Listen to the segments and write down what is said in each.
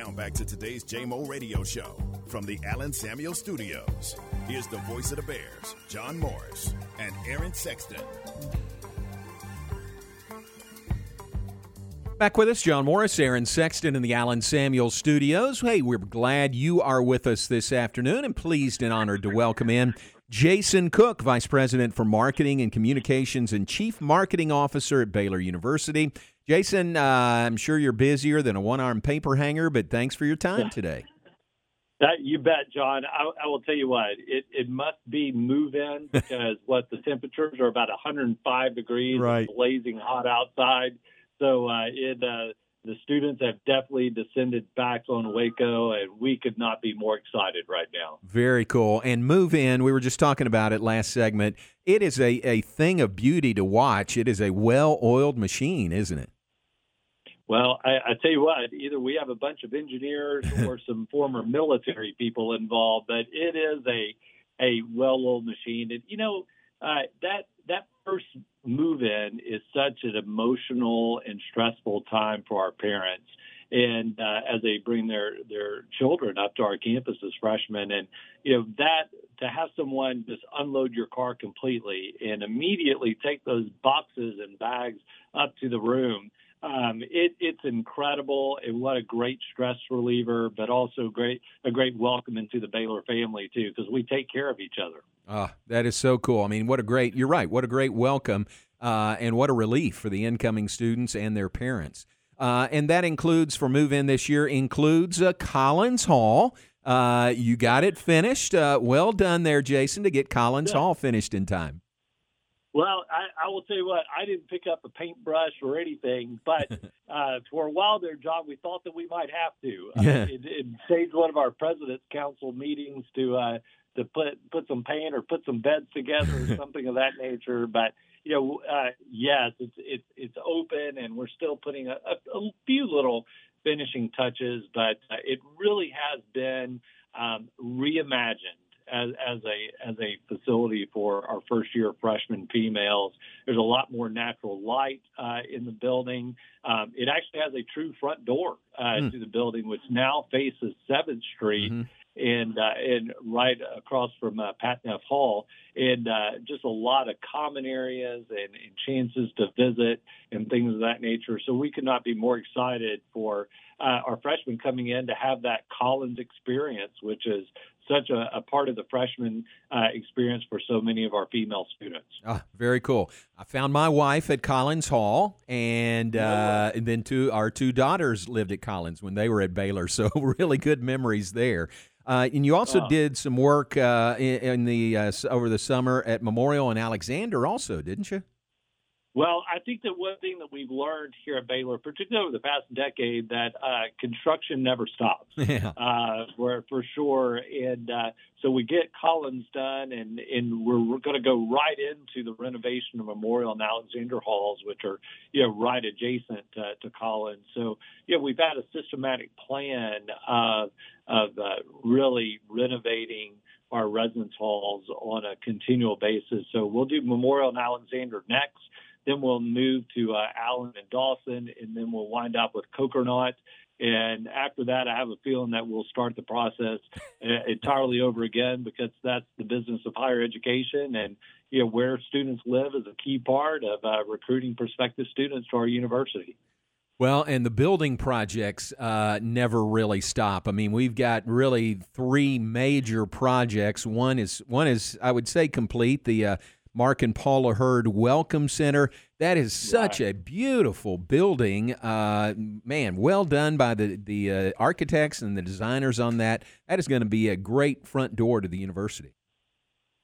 Now back to today's JMO Radio Show from the Allen Samuel Studios. Here's the voice of the Bears, John Morris and Aaron Sexton. Back with us, John Morris, Aaron Sexton in the Allen Samuel Studios. Hey, we're glad you are with us this afternoon and pleased and honored to welcome in Jason Cook, Vice President for Marketing and Communications and Chief Marketing Officer at Baylor University. Jason, uh, I'm sure you're busier than a one armed paper hanger, but thanks for your time today. That, you bet, John. I, I, will tell you what, it, it must be move in because what the temperatures are about 105 degrees, right. blazing hot outside. So uh, it uh, the students have definitely descended back on Waco, and we could not be more excited right now. Very cool. And move in. We were just talking about it last segment. It is a, a thing of beauty to watch. It is a well oiled machine, isn't it? Well, I, I tell you what, either we have a bunch of engineers or some former military people involved, but it is a a well-oiled machine. And you know, uh, that that first move in is such an emotional and stressful time for our parents and uh, as they bring their their children up to our campus as freshmen and you know that to have someone just unload your car completely and immediately take those boxes and bags up to the room um, it, it's incredible and what a great stress reliever but also great a great welcome into the baylor family too because we take care of each other Ah, that is so cool. I mean, what a great, you're right, what a great welcome uh, and what a relief for the incoming students and their parents. Uh, and that includes, for move in this year, includes uh, Collins Hall. Uh, you got it finished. Uh, well done there, Jason, to get Collins yeah. Hall finished in time. Well, I, I, will tell you what, I didn't pick up a paintbrush or anything, but uh, for a while there, John, we thought that we might have to. Yeah. it, it saved one of our president's council meetings to uh, to put put some paint or put some beds together or something of that nature. But you know, uh, yes, it's it's it's open, and we're still putting a, a, a few little finishing touches, but uh, it really has been um, reimagined as, as a as a facility for our first year freshman females. There's a lot more natural light uh, in the building. Um, it actually has a true front door uh, mm. to the building, which now faces Seventh Street. Mm-hmm and uh, and right across from uh, Pat Neff Hall, and uh, just a lot of common areas and, and, chances to visit and things of that nature. So we could not be more excited for uh, our freshmen coming in to have that Collins experience, which is such a, a part of the freshman uh, experience for so many of our female students. Ah, very cool. I found my wife at Collins Hall, and, uh, and then two our two daughters lived at Collins when they were at Baylor. So really good memories there. Uh, and you also did some work uh, in, in, the uh, over the summer at Memorial and Alexander, also, didn't you? Well, I think that one thing that we've learned here at Baylor, particularly over the past decade, that uh, construction never stops. Yeah. Uh, for for sure, and uh, so we get Collins done, and and we're, we're going to go right into the renovation of Memorial and Alexander halls, which are you know right adjacent to, to Collins. So yeah, we've had a systematic plan of of uh, really renovating our residence halls on a continual basis. So we'll do Memorial and Alexander next. Then we'll move to uh, Allen and Dawson, and then we'll wind up with Kokernot. And after that, I have a feeling that we'll start the process uh, entirely over again because that's the business of higher education. And you know, where students live is a key part of uh, recruiting prospective students to our university. Well, and the building projects uh, never really stop. I mean, we've got really three major projects. One is one is I would say complete. The uh, Mark and Paula Hurd Welcome Center. That is such a beautiful building. Uh, man, well done by the the uh, architects and the designers on that. That is going to be a great front door to the university.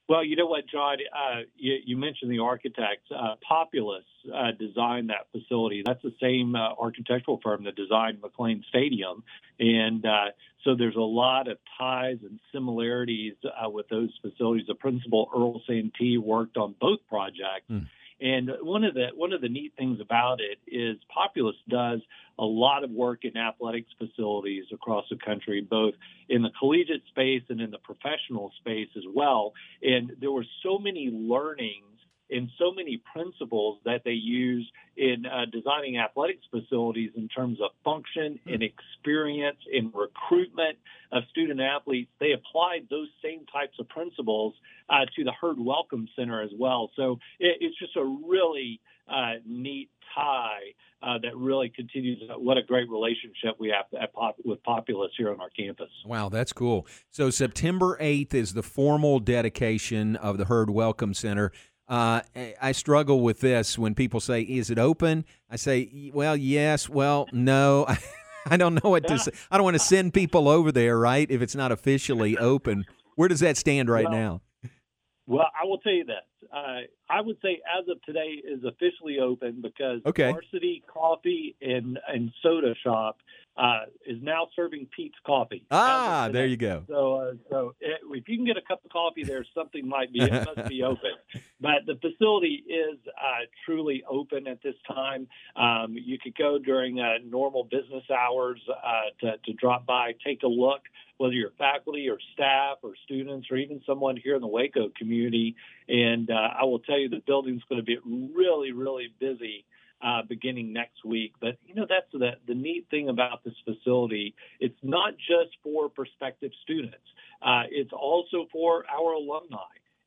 Well, you know what, John? Uh, you, you, mentioned the architects. Uh, Populous uh, designed that facility. That's the same uh, architectural firm that designed McLane Stadium, and uh, so there's a lot of ties and similarities uh, with those facilities. The principal Earl Santee worked on both projects. Mm. And one of the one of the neat things about it is Populous does a lot of work in athletics facilities across the country, both in the collegiate space and in the professional space as well. And there were so many learnings and so many principles that they use in uh, designing athletics facilities in terms of function and experience in recruitment of student athletes. They applied those same types of principles uh, to the Hurd Welcome Center as well. So it, it's just a really uh, neat tie uh, that really continues. What a great relationship we have Pop- with Populous here on our campus. Wow, that's cool. So September 8th is the formal dedication of the Hurd Welcome Center. Uh, I struggle with this when people say, "Is it open?" I say, "Well, yes." Well, no. I don't know what to say. I don't want to send people over there, right? If it's not officially open, where does that stand right well, now? Well, I will tell you this. Uh, I would say as of today is officially open because okay. Varsity Coffee and and Soda Shop uh, is now serving Peet's Coffee. Ah, there you go. So, uh, so it, if you can get a cup of coffee there, something might be it must be open. But the facility is uh, truly open at this time. Um, you could go during uh, normal business hours uh, to, to drop by, take a look whether you're faculty or staff or students or even someone here in the Waco community. And uh, I will tell you the building's going to be really, really busy uh, beginning next week. But you know that's the the neat thing about this facility. It's not just for prospective students. Uh, it's also for our alumni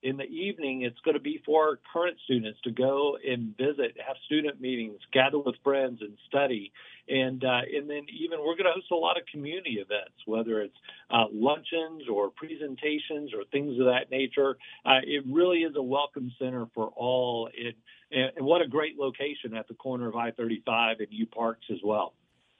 in the evening, it's going to be for current students to go and visit, have student meetings, gather with friends, and study. And uh, and then even we're going to host a lot of community events, whether it's uh, luncheons or presentations or things of that nature. Uh, it really is a welcome center for all. It, and what a great location at the corner of I-35 and U Parks as well.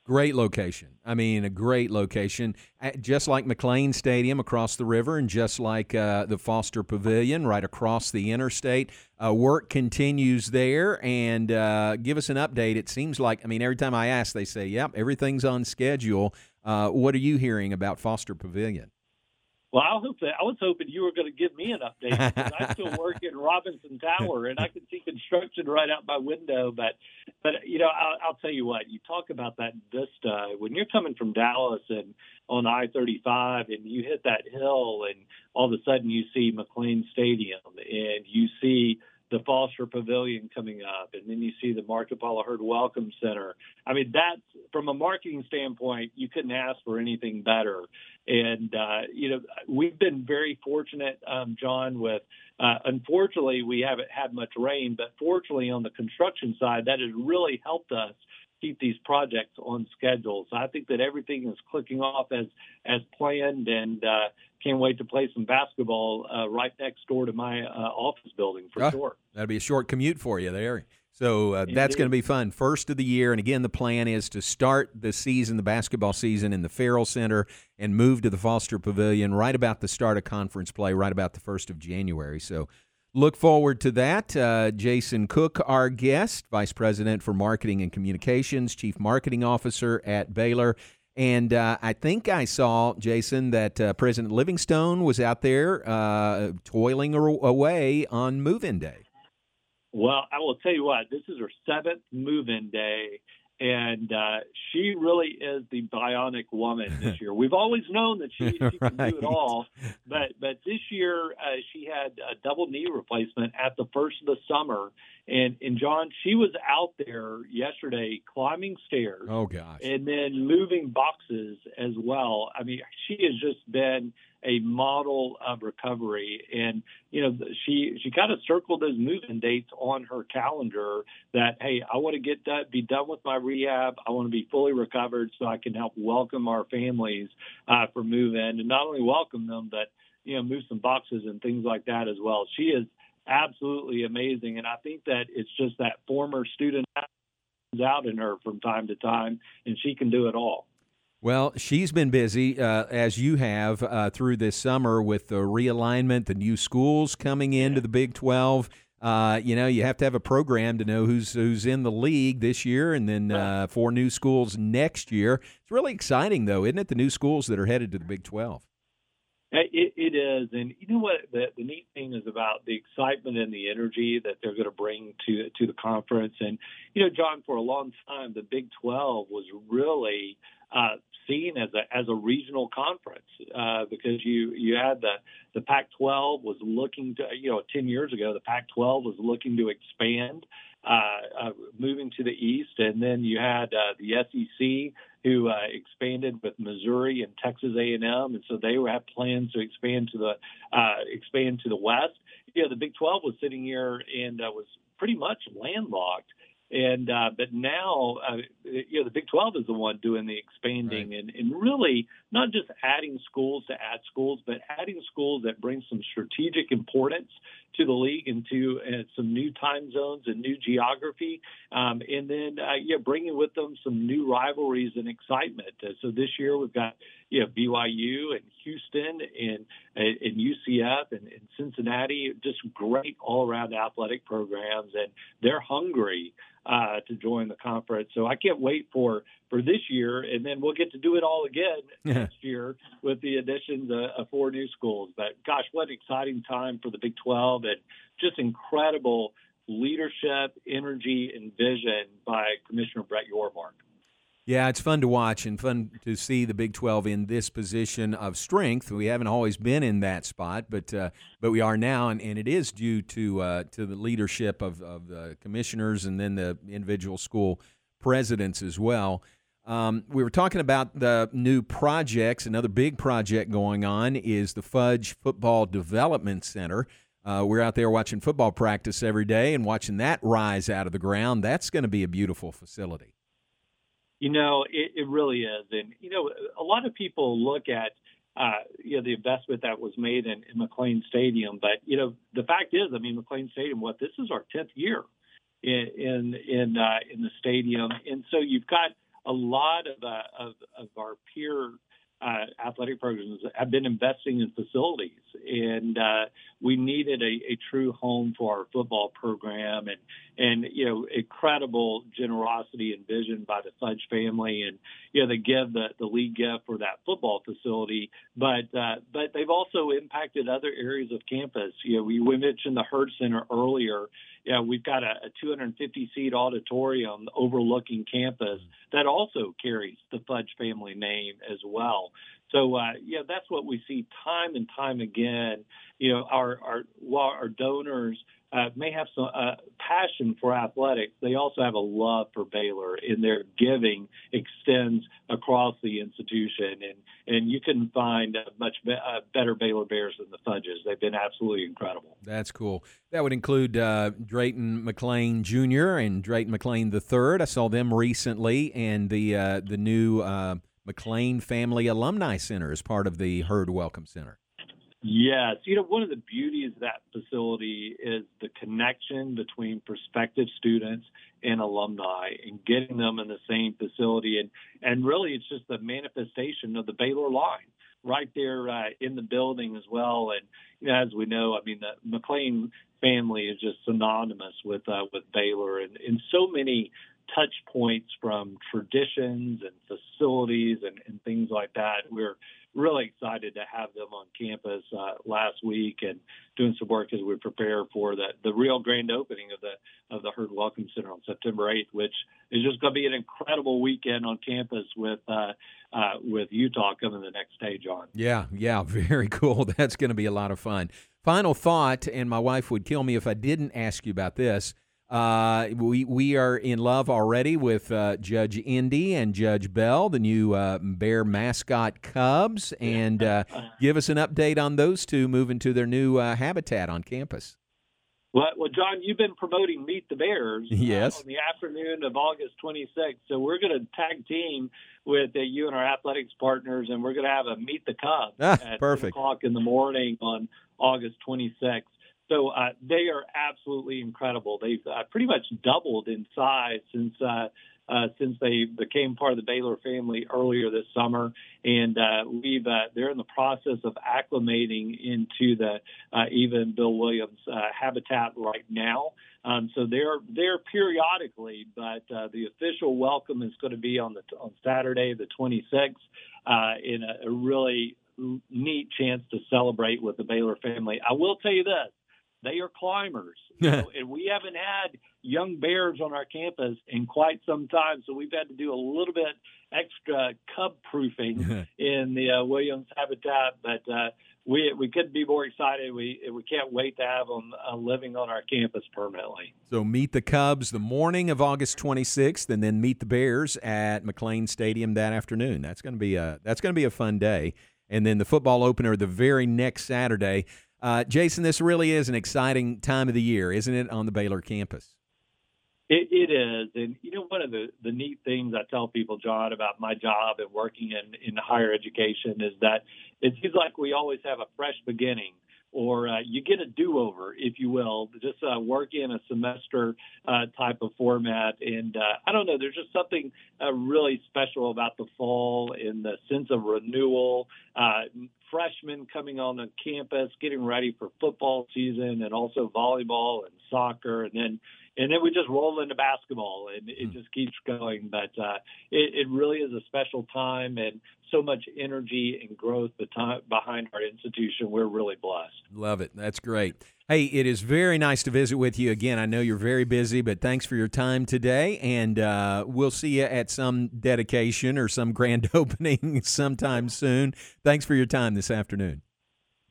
Great location. I mean, a great location. Just like McLane Stadium across the river, and just like uh, the Foster Pavilion right across the interstate. Uh, work continues there, and uh, give us an update. It seems like, I mean, every time I ask, they say, yep, everything's on schedule. Uh, what are you hearing about Foster Pavilion? Well, I hope that I was hoping you were going to give me an update because I still work in Robinson Tower and I can see construction right out my window. But, but you know, I'll, I'll tell you what. You talk about that vista when you're coming from Dallas and on I-35 and you hit that hill and all of a sudden you see McLane Stadium and you see the Foster Pavilion coming up, and then you see the Mark and Paula Hurd Welcome Center. I mean, that's from a marketing standpoint, you couldn't ask for anything better. And uh, you know, we've been very fortunate, um, John. With uh, unfortunately, we haven't had much rain, but fortunately, on the construction side, that has really helped us keep these projects on schedule. So I think that everything is clicking off as as planned, and uh, can't wait to play some basketball uh, right next door to my uh, office building for oh, sure. That'll be a short commute for you there. So uh, that's going to be fun. First of the year, and again, the plan is to start the season, the basketball season, in the Ferrell Center and move to the Foster Pavilion right about the start of conference play, right about the first of January. So Look forward to that. Uh, Jason Cook, our guest, Vice President for Marketing and Communications, Chief Marketing Officer at Baylor. And uh, I think I saw, Jason, that uh, President Livingstone was out there uh, toiling away on move in day. Well, I will tell you what, this is her seventh move in day and uh, she really is the bionic woman this year. We've always known that she, she right. can do it all, but but this year uh, she had a double knee replacement at the first of the summer, and and John, she was out there yesterday climbing stairs. Oh gosh, and then moving boxes as well. I mean, she has just been a model of recovery. And you know, she she kind of circled those moving dates on her calendar. That hey, I want to get done, be done with my rehab. I want to be fully recovered so I can help welcome our families uh, for move in, and not only welcome them, but you know, move some boxes and things like that as well. She is absolutely amazing, and I think that it's just that former student out in her from time to time, and she can do it all. Well, she's been busy, uh, as you have, uh, through this summer with the realignment, the new schools coming into the Big 12. Uh, you know, you have to have a program to know who's who's in the league this year, and then uh, four new schools next year. It's really exciting, though, isn't it? The new schools that are headed to the Big 12. It, it is, and you know what? The, the neat thing is about the excitement and the energy that they're going to bring to to the conference. And you know, John, for a long time, the Big 12 was really uh, seen as a as a regional conference uh, because you you had the the Pac-12 was looking to you know 10 years ago the Pac-12 was looking to expand uh, uh, moving to the east, and then you had uh, the SEC who uh, expanded with Missouri and Texas A&M, and so they had plans to expand to the uh, expand to the west. You know, the Big 12 was sitting here and was pretty much landlocked. And uh, but now, uh, you know, the Big 12 is the one doing the expanding right. and, and really not just adding schools to add schools, but adding schools that bring some strategic importance to the league and to uh, some new time zones and new geography, um, and then uh, yeah, bringing with them some new rivalries and excitement. Uh, so this year we've got you know BYU and Houston and and UCF and, and Cincinnati, just great all around athletic programs, and they're hungry uh, to join the conference. So I can't wait for for this year, and then we'll get to do it all again next year with the additions of, of four new schools. But gosh, what an exciting time for the Big 12, and just incredible leadership, energy, and vision by Commissioner Brett Yormark. Yeah, it's fun to watch and fun to see the Big 12 in this position of strength. We haven't always been in that spot, but uh, but we are now, and, and it is due to uh, to the leadership of, of the commissioners and then the individual school presidents as well. Um, we were talking about the new projects. Another big project going on is the Fudge Football Development Center. Uh, we're out there watching football practice every day and watching that rise out of the ground. That's going to be a beautiful facility. You know, it, it really is, and you know, a lot of people look at uh, you know the investment that was made in, in McLane Stadium, but you know, the fact is, I mean, McLane Stadium, what this is our tenth year in in in, uh, in the stadium, and so you've got a lot of uh, of, of our peer uh, athletic programs have been investing in facilities, and uh, we needed a, a, true home for our football program, and and you know incredible generosity and vision by the Fudge family, and you know they give the, the league gift for that football facility, but uh, but they've also impacted other areas of campus. You know we, we mentioned the Hurd Center earlier, yeah, we've got a, a 250 seat auditorium overlooking campus that also carries the Fudge family name as well. So uh, yeah, that's what we see time and time again. You know, our our while our donors uh, may have some uh, passion for athletics, they also have a love for Baylor, and their giving extends across the institution. And and you can find much be- better Baylor Bears than the Fudges. They've been absolutely incredible. That's cool. That would include uh, Drayton McLane Jr. and Drayton McLane III. I saw them recently, and the uh, the new uh, McLane Family Alumni Center is part of the Hurd Welcome Center. Yes. You know, one of the beauties of that facility is the connection between prospective students and alumni and getting them in the same facility. And, and really, it's just the manifestation of the Baylor line right there uh, in the building as well. And, you know, as we know, I mean, the McLane family is just synonymous with, uh, with Baylor and, and so many touch points from traditions and facilities and, and things like that. We're, really excited to have them on campus uh, last week and doing some work as we prepare for the, the real grand opening of the of the Hurd Welcome Center on September 8th, which is just going to be an incredible weekend on campus with uh, uh, with Utah coming the next day, John. Yeah, yeah, very cool. That's going to be a lot of fun. Final thought, and my wife would kill me if I didn't ask you about this. Uh, we we are in love already with uh, Judge Indy and Judge Belle, the new uh, Bear mascot Cubs, and uh, give us an update on those two moving to their new uh, habitat on campus. Well, well, John, you've been promoting Meet the Bears uh, yes. on the afternoon of August 26th. So we're going to tag team with you and our athletics partners, and we're going to have a Meet the Cubs ah, at perfect. o'clock in the morning on August 26th. So uh, they are absolutely incredible. They've uh, pretty much doubled in size since uh, uh, since they became part of the Baylor family earlier this summer, and uh, we've uh, they're in the process of acclimating into the uh, even Bill Williams uh, habitat right now. Um, so they're they're periodically, but uh, the official welcome is going to be on the on Saturday, the 26th, uh, in a, a really neat chance to celebrate with the Baylor family. I will tell you this: they are climbers, you know, and we haven't had young bears on our campus in quite some time, so we've had to do a little bit extra cub proofing in the uh, Williams habitat, but. Uh, we we couldn't be more excited. We we can't wait to have them uh, living on our campus permanently. So meet the Cubs the morning of August 26th, and then meet the Bears at McLane Stadium that afternoon. That's going to be a that's going to be a fun day. And then the football opener the very next Saturday. Uh, Jason, this really is an exciting time of the year, isn't it, on the Baylor campus? It, it is, and you know one of the the neat things I tell people, John, about my job and working in in higher education is that it seems like we always have a fresh beginning, or uh, you get a do over, if you will, just uh, work in a semester uh, type of format. And uh, I don't know, there's just something uh, really special about the fall in the sense of renewal. Freshmen coming on the campus, getting ready for football season, and also volleyball and soccer, and then and then we just roll into basketball, and it mm. just keeps going. But uh, it, it really is a special time, and so much energy and growth behind our institution. We're really blessed. Love it. That's great. Hey, it is very nice to visit with you again. I know you're very busy, but thanks for your time today, and uh, we'll see you at some dedication or some grand opening sometime soon. Thanks for your time this afternoon.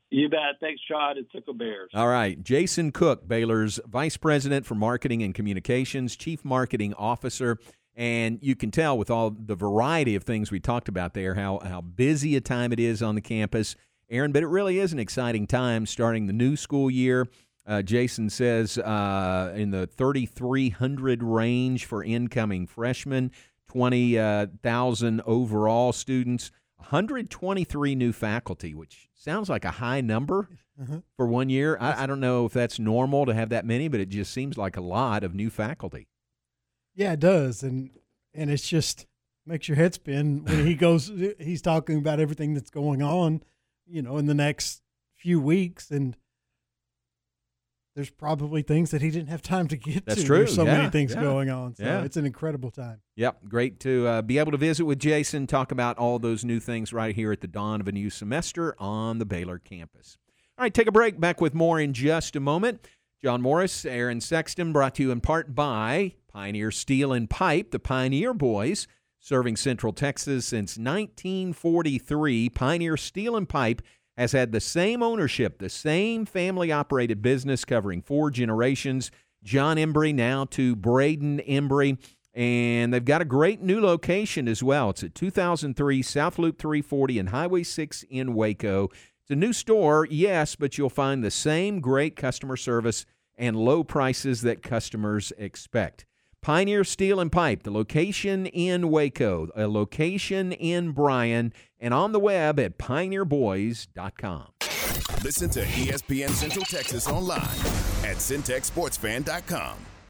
You bet. Thanks, Sean. It's Tickle Bears. All right. Jason Cook, Baylor's Vice President for Marketing and Communications, Chief Marketing Officer. And you can tell with all the variety of things we talked about there how, how busy a time it is on the campus. Aaron, but it really is an exciting time starting the new school year. Uh, Jason says uh, in the 3,300 range for incoming freshmen, 20,000 uh, overall students. 123 new faculty, which sounds like a high number uh-huh. for one year. I, I, don't know if that's normal to have that many, but it just seems like a lot of new faculty. Yeah, it does, and and it's just makes your head spin when he goes. he's talking about everything that's going on, you know, in the next few weeks, and there's probably things that he didn't have time to get That's to. true. There's so yeah, many things yeah. going on. So yeah. it's an incredible time. Yep. Great to uh, be able to visit with Jason, talk about all those new things right here at the dawn of a new semester on the Baylor campus. All right, take a break. Back with more in just a moment. John Morris, Aaron Sexton, brought to you in part by Pioneer Steel and Pipe, the Pioneer Boys, serving Central Texas since 1943. Pioneer Steel and Pipe has had the same ownership, the same family operated business covering four generations. John Embry now to Braden Embry. And they've got a great new location as well. It's at 2003 South Loop 340 and Highway 6 in Waco. It's a new store, yes, but you'll find the same great customer service and low prices that customers expect. Pioneer Steel and Pipe, the location in Waco, a location in Bryan, and on the web at pioneerboys.com. Listen to ESPN Central Texas online at centexsportsfan.com.